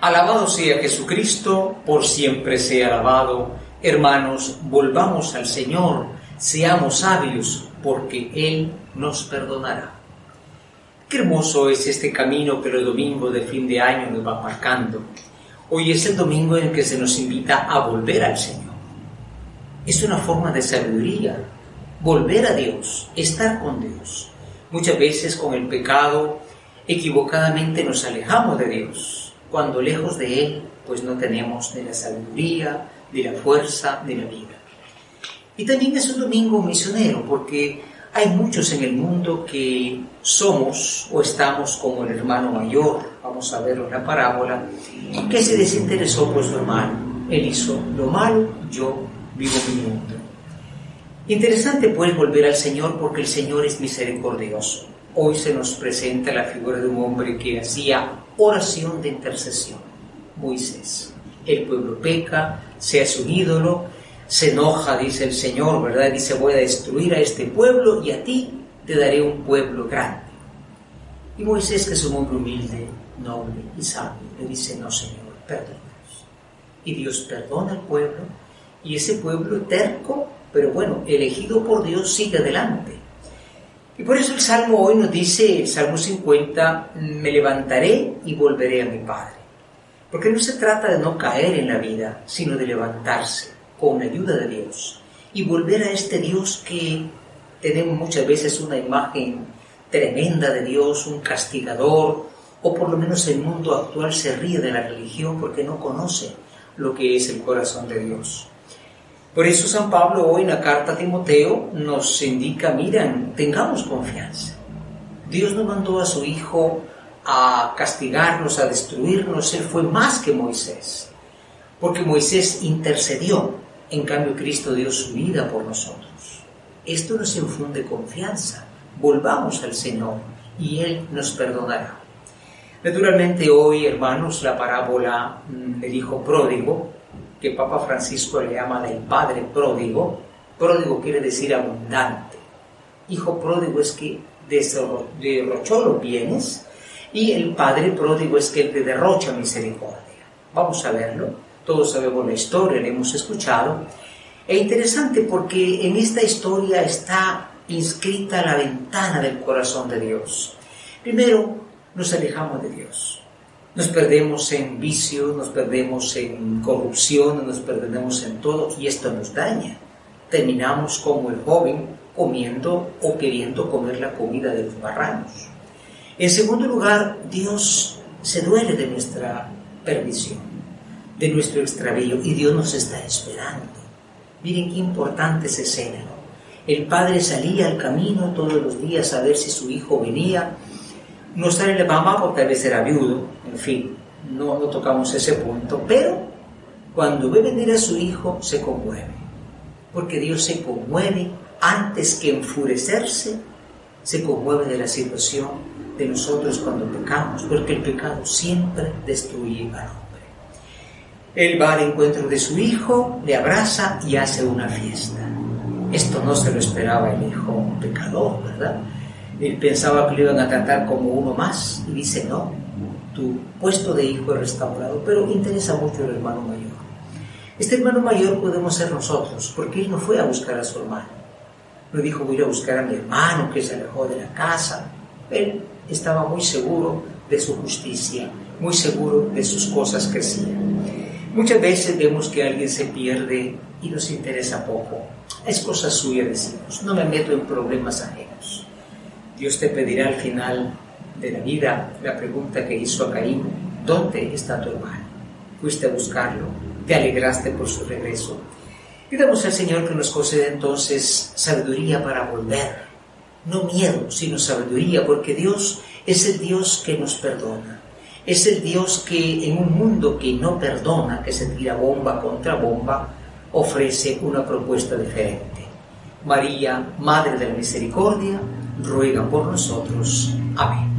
Alabado sea Jesucristo, por siempre sea alabado. Hermanos, volvamos al Señor, seamos sabios, porque Él nos perdonará. Qué hermoso es este camino que el domingo de fin de año nos va marcando. Hoy es el domingo en el que se nos invita a volver al Señor. Es una forma de sabiduría, volver a Dios, estar con Dios. Muchas veces con el pecado equivocadamente nos alejamos de Dios, cuando lejos de Él pues no tenemos ni la sabiduría, ni la fuerza, ni la vida. Y también es un domingo misionero porque hay muchos en el mundo que somos o estamos como el hermano mayor, vamos a ver la parábola, que se desinteresó por su hermano. Él hizo lo malo, yo vivo mi mundo. Interesante pues volver al Señor porque el Señor es misericordioso. Hoy se nos presenta la figura de un hombre que hacía oración de intercesión, Moisés. El pueblo peca, se hace un ídolo, se enoja, dice el Señor, ¿verdad? Dice, voy a destruir a este pueblo y a ti te daré un pueblo grande. Y Moisés, que es un hombre humilde, noble y sabio, le dice, no, Señor, perdónanos. Y Dios perdona al pueblo y ese pueblo terco, pero bueno, elegido por Dios, sigue adelante. Y por eso el Salmo hoy nos dice, Salmo 50, me levantaré y volveré a mi Padre. Porque no se trata de no caer en la vida, sino de levantarse con ayuda de Dios y volver a este Dios que tenemos muchas veces una imagen tremenda de Dios, un castigador, o por lo menos el mundo actual se ríe de la religión porque no conoce lo que es el corazón de Dios. Por eso San Pablo hoy en la carta a Timoteo nos indica, miren, tengamos confianza. Dios no mandó a su Hijo a castigarnos, a destruirnos, Él fue más que Moisés, porque Moisés intercedió en cambio, Cristo dio su vida por nosotros. Esto nos infunde confianza. Volvamos al Señor y Él nos perdonará. Naturalmente hoy, hermanos, la parábola mm, del Hijo Pródigo, que Papa Francisco le llama del Padre Pródigo, pródigo quiere decir abundante. Hijo pródigo es que derrochó los bienes y el Padre pródigo es que te derrocha misericordia. Vamos a verlo todos sabemos la historia, la hemos escuchado. Es interesante porque en esta historia está inscrita la ventana del corazón de Dios. Primero, nos alejamos de Dios. Nos perdemos en vicios, nos perdemos en corrupción, nos perdemos en todo y esto nos daña. Terminamos como el joven comiendo o queriendo comer la comida de los barranos. En segundo lugar, Dios se duele de nuestra perdición de nuestro extravío y Dios nos está esperando. Miren qué importante es escena. El padre salía al camino todos los días a ver si su hijo venía. No sale la mamá porque a veces era viudo, en fin, no, no tocamos ese punto, pero cuando ve venir a su hijo se conmueve, porque Dios se conmueve antes que enfurecerse, se conmueve de la situación de nosotros cuando pecamos, porque el pecado siempre destruye al hombre. Él va al encuentro de su hijo, le abraza y hace una fiesta. Esto no se lo esperaba el hijo pecador, ¿verdad? Él pensaba que lo iban a tratar como uno más y dice, no, tu puesto de hijo es restaurado, pero interesa mucho el hermano mayor. Este hermano mayor podemos ser nosotros, porque él no fue a buscar a su hermano. No dijo, voy a buscar a mi hermano que se alejó de la casa. Él estaba muy seguro de su justicia, muy seguro de sus cosas que hacía. Muchas veces vemos que alguien se pierde y nos interesa poco. Es cosa suya, decimos. No me meto en problemas ajenos. Dios te pedirá al final de la vida la pregunta que hizo a Caín, ¿dónde está tu hermano? Fuiste a buscarlo, te alegraste por su regreso. Pidamos al Señor que nos conceda entonces sabiduría para volver. No miedo, sino sabiduría, porque Dios es el Dios que nos perdona es el Dios que en un mundo que no perdona, que se tira bomba contra bomba, ofrece una propuesta diferente. María, Madre de la Misericordia, ruega por nosotros. Amén.